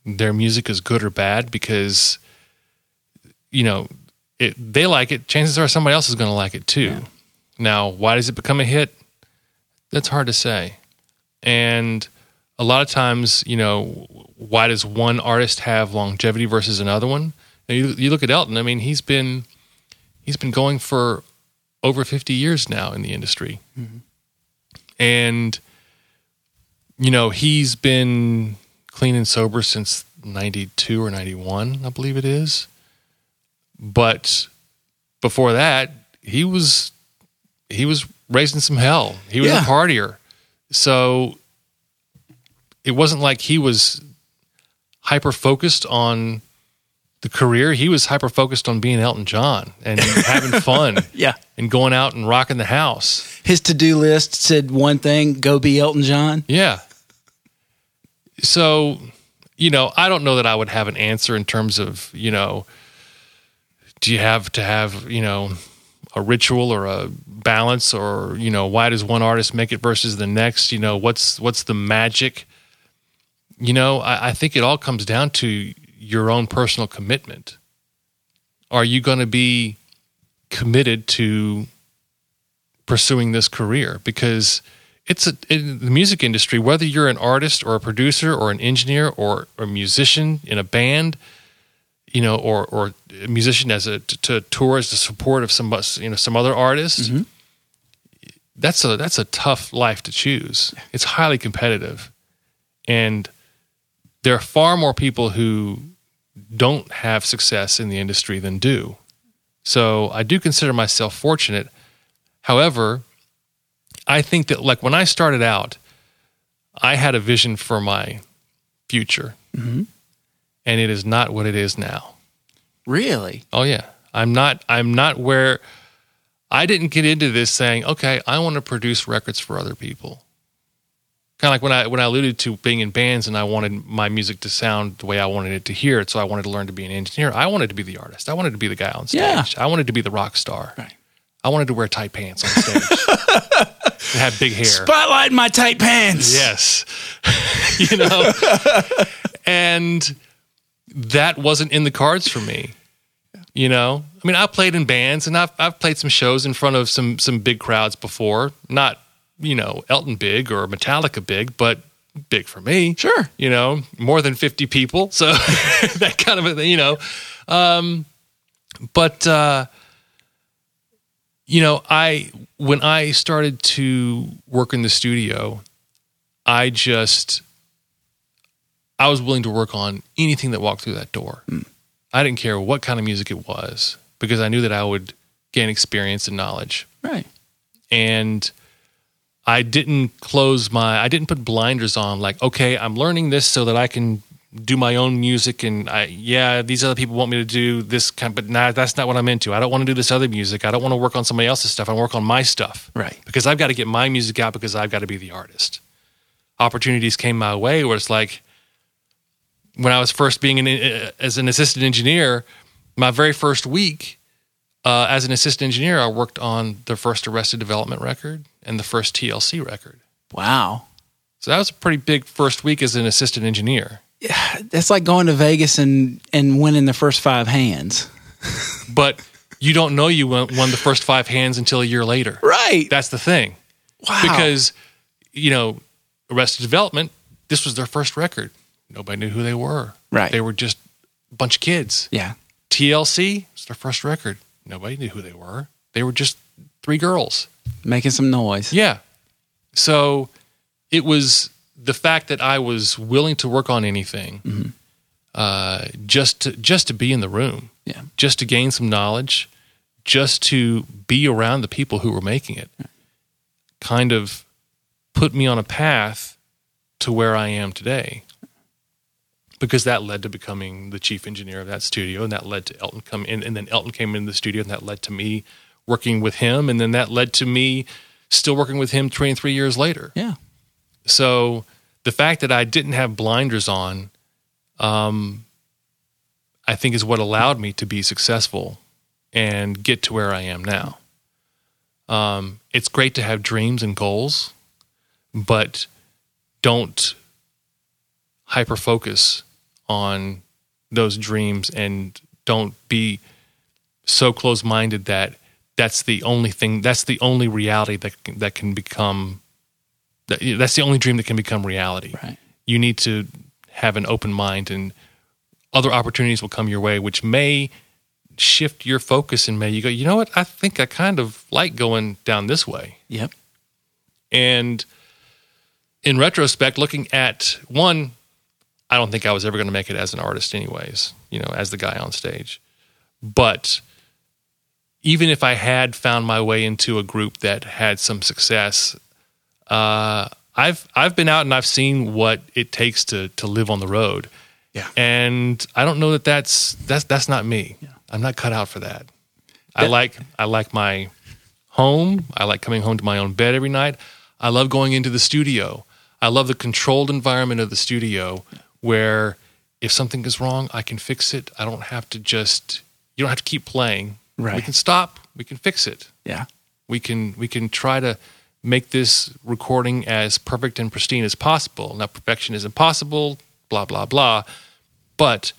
their music is good or bad because you know it, they like it. Chances are somebody else is going to like it too. Now why does it become a hit? That's hard to say. And a lot of times you know why does one artist have longevity versus another one? Now, you, you look at elton i mean he's been he's been going for over 50 years now in the industry. Mm-hmm. And, you know, he's been clean and sober since 92 or 91, I believe it is. But before that, he was he was raising some hell. He was Yeah. a partier. So it wasn't like he was hyper focused on the career, he was hyper focused on being Elton John and having fun Yeah. and going out and rocking the house. His to do list said one thing go be Elton John. Yeah. So, you know, I don't know that I would have an answer in terms of, you know, do you have to have, you know, a ritual or a balance or, you know, why does one artist make it versus the next? You know, what's what's the magic? You know, I, I think it all comes down to your own personal commitment. Are you going to be committed to pursuing this career? Because it's a, in the music industry, whether you're an artist or a producer or an engineer or a musician in a band, you know, or or a musician as a to, to tour as the support of some you know some other artist. Mm-hmm. That's a that's a tough life to choose. It's highly competitive, and there are far more people who don't have success in the industry than do. So I do consider myself fortunate. However, I think that like when I started out, I had a vision for my future, mm-hmm. and it is not what it is now. Really? Oh yeah, I'm not. I'm not where I didn't get into this saying, okay, I want to produce records for other people. Kind of like when I when I alluded to being in bands and I wanted my music to sound the way I wanted it to hear it, so I wanted to learn to be an engineer. I wanted to be the artist. I wanted to be the guy on stage. Yeah. I wanted to be the rock star. Right. I wanted to wear tight pants on stage and have big hair. Spotlight my tight pants. Yes. you know? and that wasn't in the cards for me. You know? I mean, I played in bands and I've I've played some shows in front of some some big crowds before. Not, you know, Elton big or Metallica big, but big for me. Sure. You know, more than 50 people. So that kind of a thing, you know. Um but uh you know, I when I started to work in the studio, I just I was willing to work on anything that walked through that door. I didn't care what kind of music it was because I knew that I would gain experience and knowledge. Right. And I didn't close my I didn't put blinders on like, okay, I'm learning this so that I can do my own music and I yeah, these other people want me to do this kind but nah, that's not what I'm into. I don't want to do this other music. I don't want to work on somebody else's stuff. I work on my stuff Right. because I've got to get my music out because I've got to be the artist. Opportunities came my way where it's like when I was first being an, uh, as an assistant engineer, my very first week uh, as an assistant engineer, I worked on the first Arrested Development record and the first TLC record. Wow. So that was a pretty big first week as an assistant engineer. Yeah, that's like going to Vegas and and winning the first five hands. But you don't know you won, won the first five hands until a year later. Right. That's the thing. wow. because you know arrested development this was their first record nobody knew who they were Right. they were just a bunch of kids yeah. tlc was their first record nobody knew who they were they were just three girls Making some noise. yeah so it was the fact that i was willing to work on anything uh, just to just to be in the room Yeah. just to gain some knowledge, just to be around the people who were making it, kind of put me on a path to where I am today. Because that led to becoming the chief engineer of that studio, and that led to Elton come in, and then Elton came in the studio, and that led to me working with him, and then that led to me still working with him 23 years later. Yeah. So the fact that I didn't have blinders on, um, I think is what allowed me to be successful and get to where I am now. Um, it's great to have dreams and goals, but don't hyper focus on those dreams and don't be so close minded that that's the only thing that's the only reality that that can become that, that's the only dream that can become reality Right. you need to have an open mind and other opportunities will come your way which may shift your focus and may you go you know what i think i kind of like going down this way Yep. and in retrospect, looking at one, I don't think I was ever going to make it as an artist, anyways, you know, as the guy on stage. But even if I had found my way into a group that had some success, uh, I've I've been out and I've seen what it takes to to live on the road, Yeah. And I don't know that that's that's that's not me. I'm not cut out for that. I like I like my home. I like coming home to my own bed every night. I love going into the studio. I love the controlled environment of the studio where if something is wrong, I can fix it. I don't have to just you don't have to keep playing. We can stop. We can fix it Yeah. we can we can try to make this recording as perfect and pristine as possible. Now, perfection is impossible. Blah blah blah, but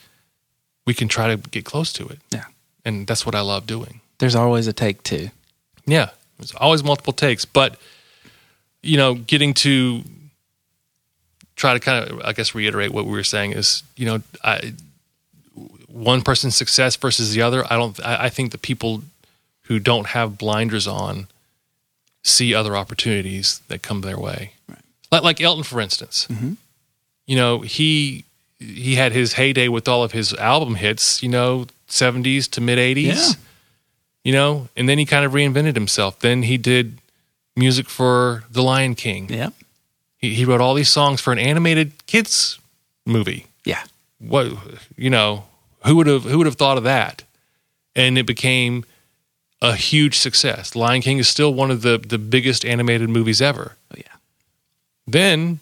we can try to get close to it, Yeah. and that's what I love doing. There's always a take two. Yeah, there's always multiple takes, but you know, getting to try to kind of, I guess, reiterate what we were saying is, you know, I, one person's success versus the other. I don't. I, I think the people who don't have blinders on see other opportunities that come their way. Right. Like, like Elton, for instance. Mm-hmm. You know, he he had his heyday with all of his album hits. You know, seventies to mid eighties Yeah. you know, and then he kind of reinvented himself. Then he did music for The Lion King. Yeah. He, he wrote all these songs for an animated kids movie. Yeah. What you know, who would have who would have thought of that? And it became a huge success. Lion King is still one of the the biggest animated movies ever. Oh yeah. Then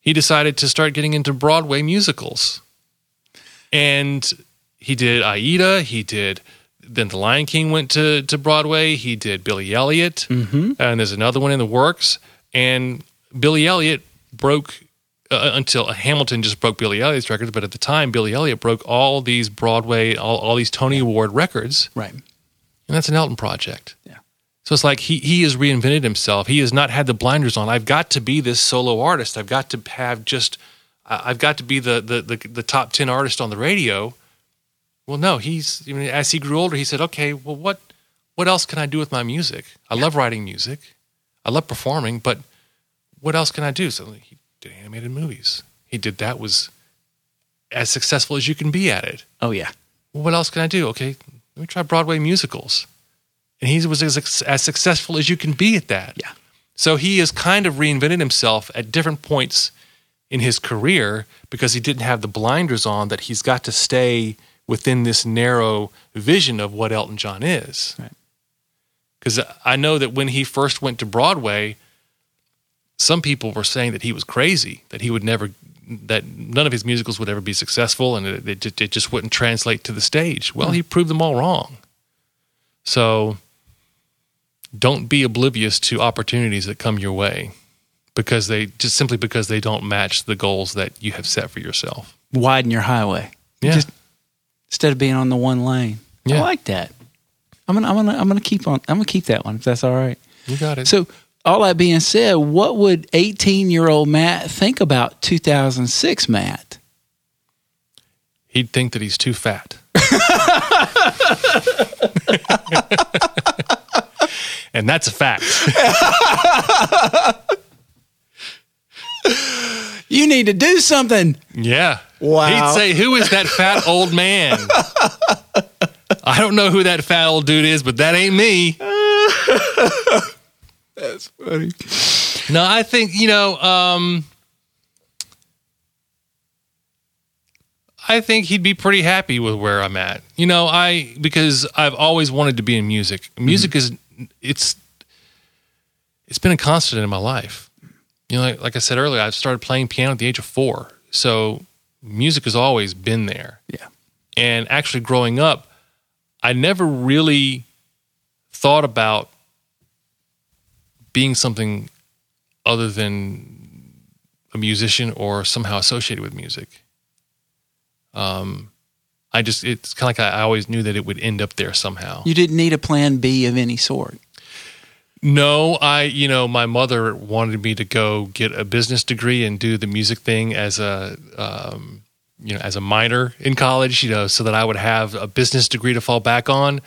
he decided to start getting into Broadway musicals. And he did Aida, he did then The Lion King went to, to Broadway, he did Billy Elliot, mm-hmm. and there's another one in the works. And Billy Elliot broke uh, until Hamilton just broke Billy Elliot's records, but at the time, Billy Elliot broke all these Broadway, all, all these Tony Award records, Right. and that's an Elton project. Yeah. So it's like he he has reinvented himself. He has not had the blinders on. I've got to be this solo artist. I've got to have just. I've got to be the the the, the top ten artist on the radio. Well, no, he's. I mean, as he grew older, he said, "Okay, well, what what else can I do with my music? I love writing music. I love performing, but what else can I do?" So he did animated movies. He did that was as successful as you can be at it Oh yeah. well, what else can I do? Okay, let me try Broadway musicals. And he was as, as successful as you can be at that. Yeah. So he has kind of reinvented himself at different points in his career because he didn't have the blinders on that he's got to stay within this narrow vision of what Elton John is. Right. Because I know that when he first went to Broadway, some people were saying that he was crazy, that he would never, that none of his musicals would ever be successful, and it, it, just, it just wouldn't translate to the stage. Well, he proved them all wrong. So don't be oblivious to opportunities that come your way because they just simply because they don't match the goals that you have set for yourself. Widen your highway. Yeah. Just instead of being on the one lane. Yeah. I like that. I'm gonna I'm gonna I'm gonna keep on I'm gonna keep that one if that's all right. You got it. So all that being said, what would 18 year old Matt think about 2006 Matt? He'd think that he's too fat. and that's a fact. You need to do something. Yeah. Wow. He'd say, Who is that fat old man? I don't know who that fat old dude is, but that ain't me. That's funny. No, I think, you know, um, I think he'd be pretty happy with where I'm at. You know, I because I've always wanted to be in music. Music is it's it's been a constant in my life. You know, like, like I said earlier, I started playing piano at the age of four, so music has always been there. Yeah. And actually, growing up, I never really thought about being something other than a musician or somehow associated with music. Um, I just, it's kind of like I, always knew that it would end up there somehow. You didn't need a plan B of any sort. No, I, you know, my mother wanted me to go get a business degree and do the music thing as a, um, you know, as a minor in college, you know, so that I would have a business degree to fall back on.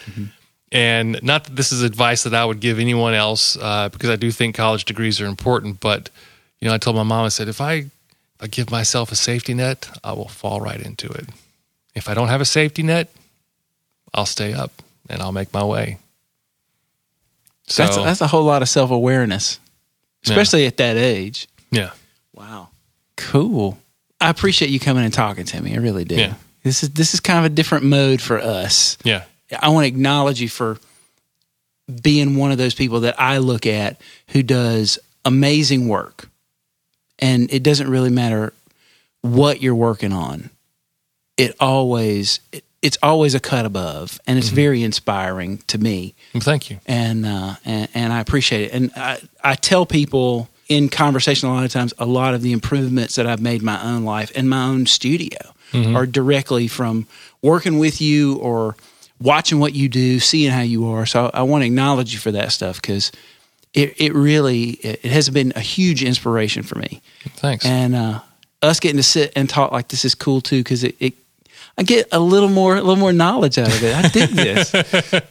And not that this is advice that I would give anyone else, uh, because I do think college degrees are important. But you know, I told my mom, I said, if I, if I give myself a safety net, I will fall right into it. If I don't have a safety net, I'll stay up and I'll make my way. So That's that's a whole lot of self awareness, especially at that age. yeah. Wow. Cool. I appreciate you coming and talking to me. I really do. Yeah. This is this is kind of a different mode for us. Yeah. I want to acknowledge you for being one of those people that I look at who does amazing work. And it doesn't really matter what you're working on. It always it, it's always a cut above and it's very inspiring to me Well, thank you. and uh, and, and I appreciate it. And I, I tell people in conversation a lot of times a lot of the improvements that I've made in my own life and my own studio are directly from working with you or watching what you do, seeing how you are. So I, I want to acknowledge you for that stuff because it, it really it has been a huge inspiration for me. Thanks. And uh, us getting to sit and talk like this is cool too because it, it I get a little more a little more knowledge out of it. I dig this.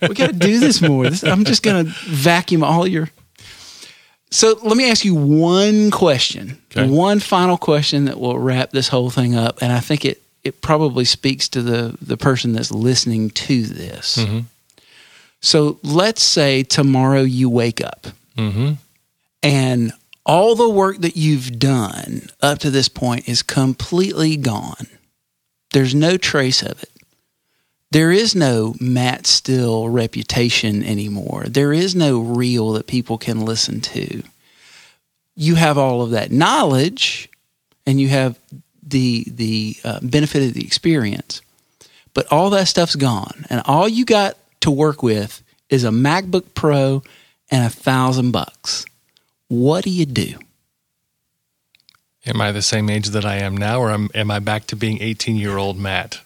we got to do this more. This, I'm just going to vacuum all your. So let me ask you one question, Okay. one final question that will wrap this whole thing up, and I think it it probably speaks to the the person that's listening to this. Mhm. So let's say tomorrow you wake up hmm and all the work that you've done up to this point is completely gone. There's no trace of it. There is no Matt Still reputation anymore. There is no reel that people can listen to. You have all of that knowledge and you have the the uh, benefit of the experience. But all that stuff's gone and all you got to work with is a MacBook Pro and a thousand bucks what do you do? Am I the same age that I am now, or am, am I back to being 18 year old Matt?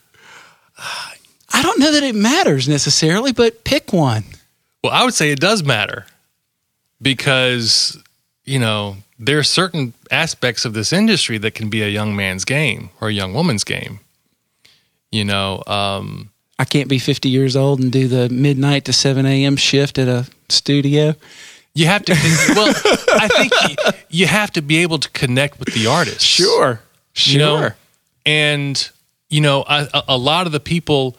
I don't know that it matters necessarily, but pick one. Well, I would say it does matter because, you know, there are certain aspects of this industry that can be a young man's game or a young woman's game. You know, um, I can't be 50 years old and do the midnight to 7 a.m. shift at a studio. you have to, well, I think you, you have to be able to connect with the artist. Sure. you know? and you know I, a- a lot of the people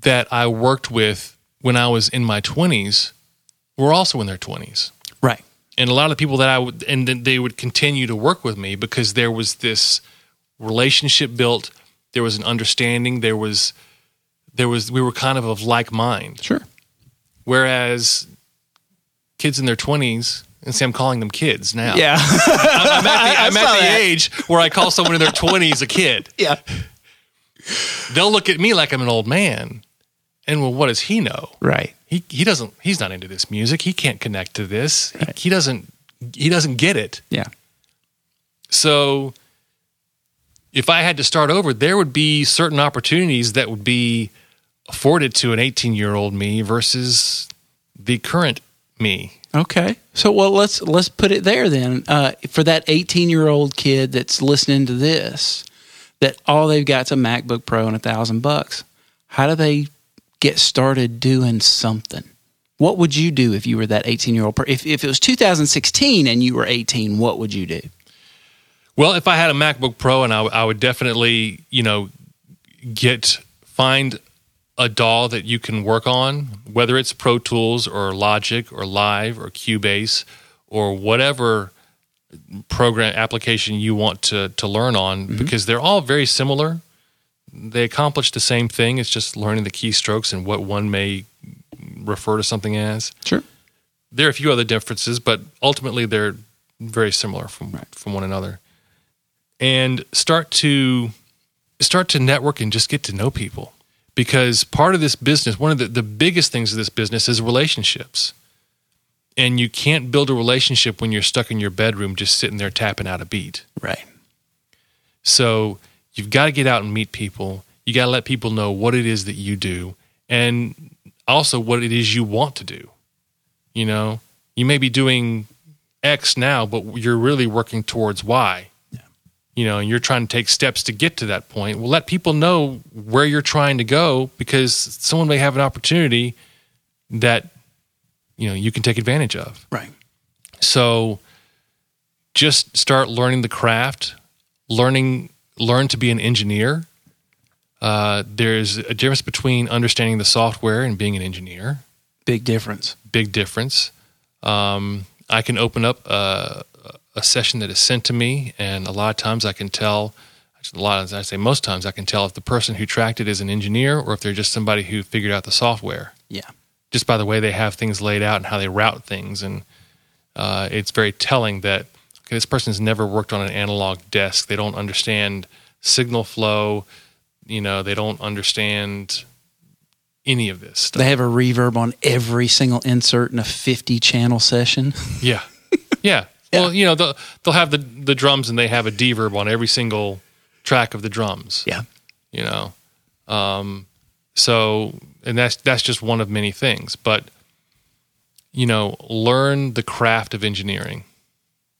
that i worked with when i was in my 20s were also in their 20s Right. And a lot of the people that i would and then they would continue to work with me because there was this relationship built there was an understanding there was there was we were kind of of like mind Sure. whereas kids in their 20s and see i'm calling them kids now Yeah. i'm at the, I'm at the that. age where i call someone in their 20s a kid yeah. they'll look at me like I'm an old man. And well, what does he know? Right. He he doesn't. He's not into this music. He can't connect to this. He, he doesn't. He doesn't get it. Yeah. So, if I had to start over, there would be certain opportunities that would be afforded to an 18 year old me versus the current me. Okay. So well let's let's put it there then. Uh, for that 18 year old kid that's listening to this, that all they've got's a MacBook Pro and a thousand bucks. How do they get started doing something? What would you do if you were that 18 year old? If if it was 2016 and you were 18, what would you do? Well, if I had a MacBook Pro, and I, I would definitely, you know, get find a DAW that you can work on, whether it's Pro Tools or Logic or Live or Cubase or whatever program application you want to to learn on, mm-hmm. because they're all very similar. They accomplish the same thing. It's just learning the keystrokes and what one may refer to something as Sure. there are a few other differences, but ultimately they're very similar from from one another. And start to start to network and just get to know people. Because part of this business, one of the, the biggest things of this business is relationships. And you can't build a relationship when you're stuck in your bedroom just sitting there tapping out a beat. Right. So you've got to get out and meet people. You got to let people know what it is that you do and also what it is you want to do. You know, you may be doing X now, but you're really working towards Y. You know, and you're trying to take steps to get to that point. Well, let people know where you're trying to go because someone may have an opportunity that you know you can take advantage of. Right. So just start learning the craft, learning learn to be an engineer. Uh, there's a difference between understanding the software and being an engineer. Big difference. Big difference. Um, I can open up a, a session that is sent to me, and a lot of times I can tell a lot of I say most times I can tell if the person who tracked it is an engineer or if they're just somebody who figured out the software Yeah. just by the way they have things laid out and how they route things. And uh, it's very telling that this person has never worked on an analog desk. They don't understand signal flow. You know, they don't understand any of this stuff. They have a reverb on every single insert in a 50 channel session. Yeah, yeah. Well, you know, they'll, they'll have the the drums and they have a deverb on every single track of the drums. Yeah. you know um so and that's that's just one of many things but you know learn the craft of engineering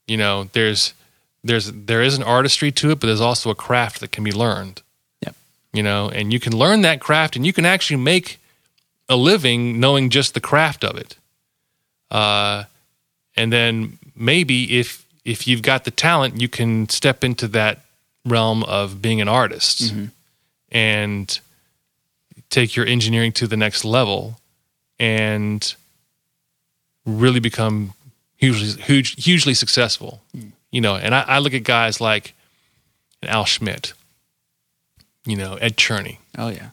you know there's there's there is an artistry to it but there's also a craft that can be learned. Yep. you know and you can learn that craft and you can actually make a living knowing just the craft of it. Uh and then maybe if if you've got the talent you can step into that realm of being an artist and take your engineering to the next level and really become hugely huge, hugely successful you know and I, I look at guys like al schmitt you know ed cherney Oh, yeah.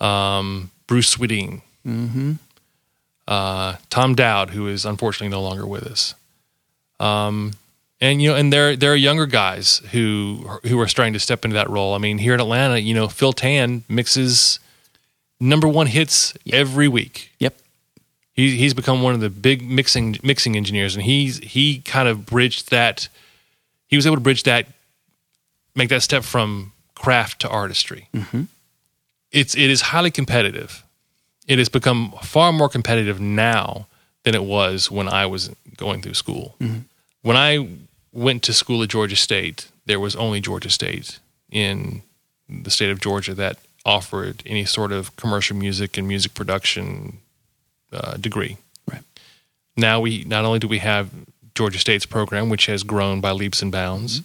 um, bruce swedien uh, tom dowd who is unfortunately no longer with us um, and you know, and there there are younger guys who who are starting to step into that role. I mean, here in Atlanta, you know, Phil Tan mixes number one hits every week. Yep. He, he's become one of the big mixing mixing engineers, and he's he kind of bridged that. He was able to bridge that, make that step from craft to artistry. Mm-hmm. It's it is highly competitive. It has become far more competitive now than it was when I was going through school. Mm-hmm. When I went to school at Georgia State, there was only Georgia State in the state of Georgia that offered any sort of commercial music and music production uh, degree. Right. Now we not only do we have Georgia State's program, which has grown by leaps and bounds.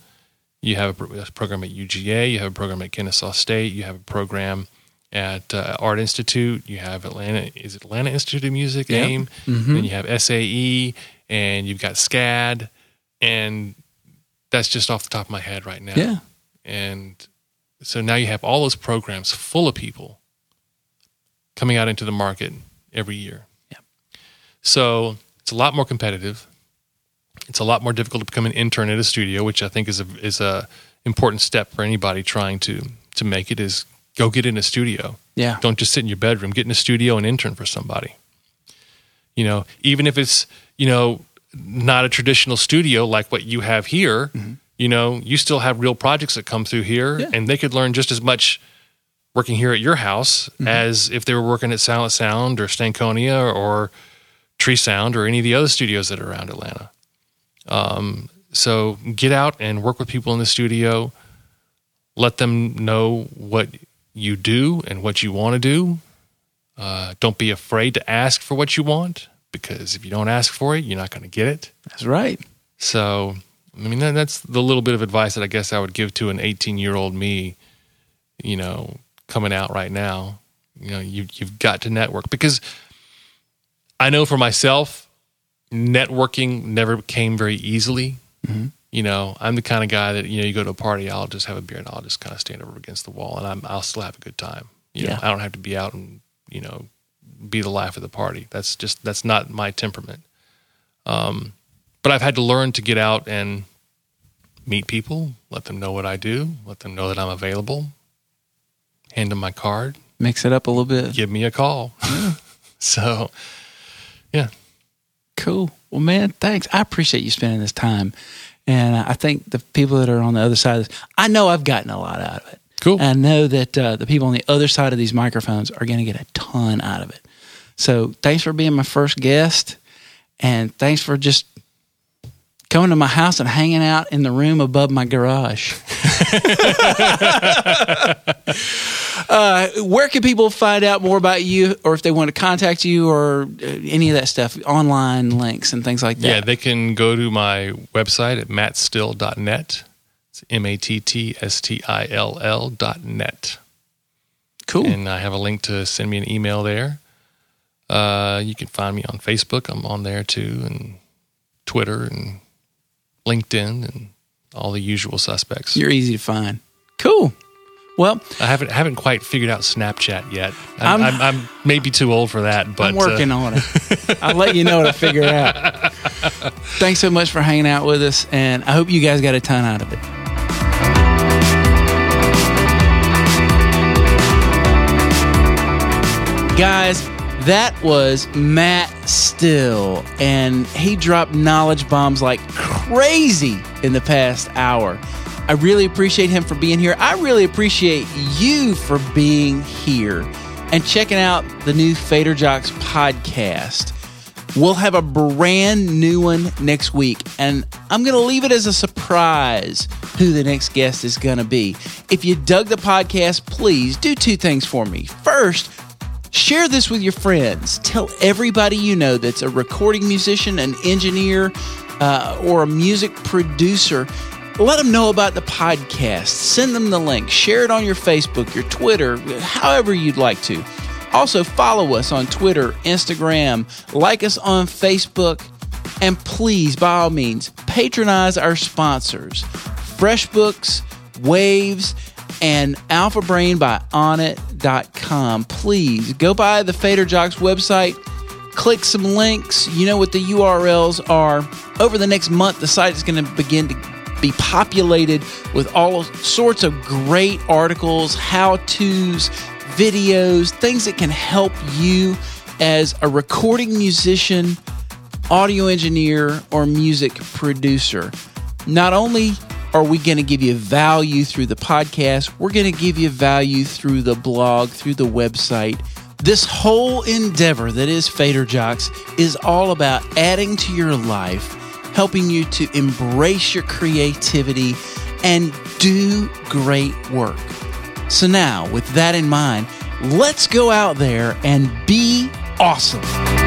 You have a, pro- a program at UGA. You have a program at Kennesaw State. You have a program at uh, Art Institute. You have Atlanta. Is it Atlanta Institute of Music? Yeah. AIM. Then you have SAE, and you've got SCAD, and that's just off the top of my head right now. Yeah. And so now you have all those programs full of people coming out into the market every year. So it's a lot more competitive. It's a lot more difficult to become an intern at a studio, which I think is a is a important step for anybody trying to to make it. Is go get in a studio. Yeah. Don't just sit in your bedroom. Get in a studio and intern for somebody. You know, even if it's you know not a traditional studio like what you have here, mm-hmm. you know, you still have real projects that come through here, Yeah. and they could learn just as much working here at your house mm-hmm. as if they were working at Silent Sound or Stankonia or Tree Sound or any of the other studios that are around Atlanta. Um, so get out and work with people in the studio. Let them know what you do and what you want to do. Uh, don't be afraid to ask for what you want because if you don't ask for it, you're not going to get it. That's right. So, I mean, that, that's the little bit of advice that I guess I would give to an 18 year old me, you know, coming out right now. You know, you, you've got to network because I know for myself, networking never came very easily. You know, I'm the kind of guy that, you know, you go to a party, I'll just have a beer and I'll just kind of stand over against the wall and I'm, I'll still have a good time. You know, Yeah. I don't have to be out and, you know, be the life of the party. That's just, that's not my temperament Um, but I've had to learn to get out and meet people, let them know what I do, let them know that I'm available, hand them my card, Mix it up a little bit. give me a call. so, yeah, Cool. Well, man, thanks. I appreciate you spending this time. And I think the people that are on the other side of this, I know I've gotten a lot out of it. Cool. And I know that uh, the people on the other side of these microphones are going to get a ton out of it. So thanks for being my first guest. And thanks for just coming to my house and hanging out in the room above my garage. uh, where can people find out more about you or if they want to contact you or uh, any of that stuff, online links and things like that? yeah, they can go to my website at mattstill.net. It's M A T T S T I L L dot net. cool. And I have a link to send me an email there. Uh, you can find me on Facebook. I'm on there too, and Twitter and LinkedIn and all the usual suspects. You're easy to find. Cool. Well, I haven't haven't quite figured out Snapchat yet. I'm, I'm- I'm, I'm, maybe too old for that, but I'm working uh, on it. I'll let you know what I figure out. Thanks so much for hanging out with us, and I hope you guys got a ton out of it. Guys, that was Matt Still, and he dropped knowledge bombs like crazy in the past hour. I really appreciate him for being here. I really appreciate you for being here and checking out the new Fader Jocks podcast. We'll have a brand new one next week, and I'm going to leave it as a surprise who the next guest is going to be. If you dug the podcast, please do two things for me. First, Share this with your friends. Tell everybody you know that's a recording musician, an engineer, uh, or a music producer. Let them know about the podcast. Send them the link. Share it on your Facebook, your Twitter, however you'd like to. Also, follow us on Twitter, Instagram, like us on Facebook, and please, by all means, patronize our sponsors FreshBooks, Waves, and Alpha Brain by Onnit.com. Please go by the Fader Jocks website, click some links. You know what the URLs are. Over the next month, the site is going to begin to be populated with all sorts of great articles, how to's, videos, things that can help you as a recording musician, audio engineer, or music producer. Not only are we going to give you value through the podcast, we're going to give you value through the blog, through the website. This whole endeavor that is Fader Jocks is all about adding to your life, helping you to embrace your creativity and do great work. So, now with that in mind, let's go out there and be awesome.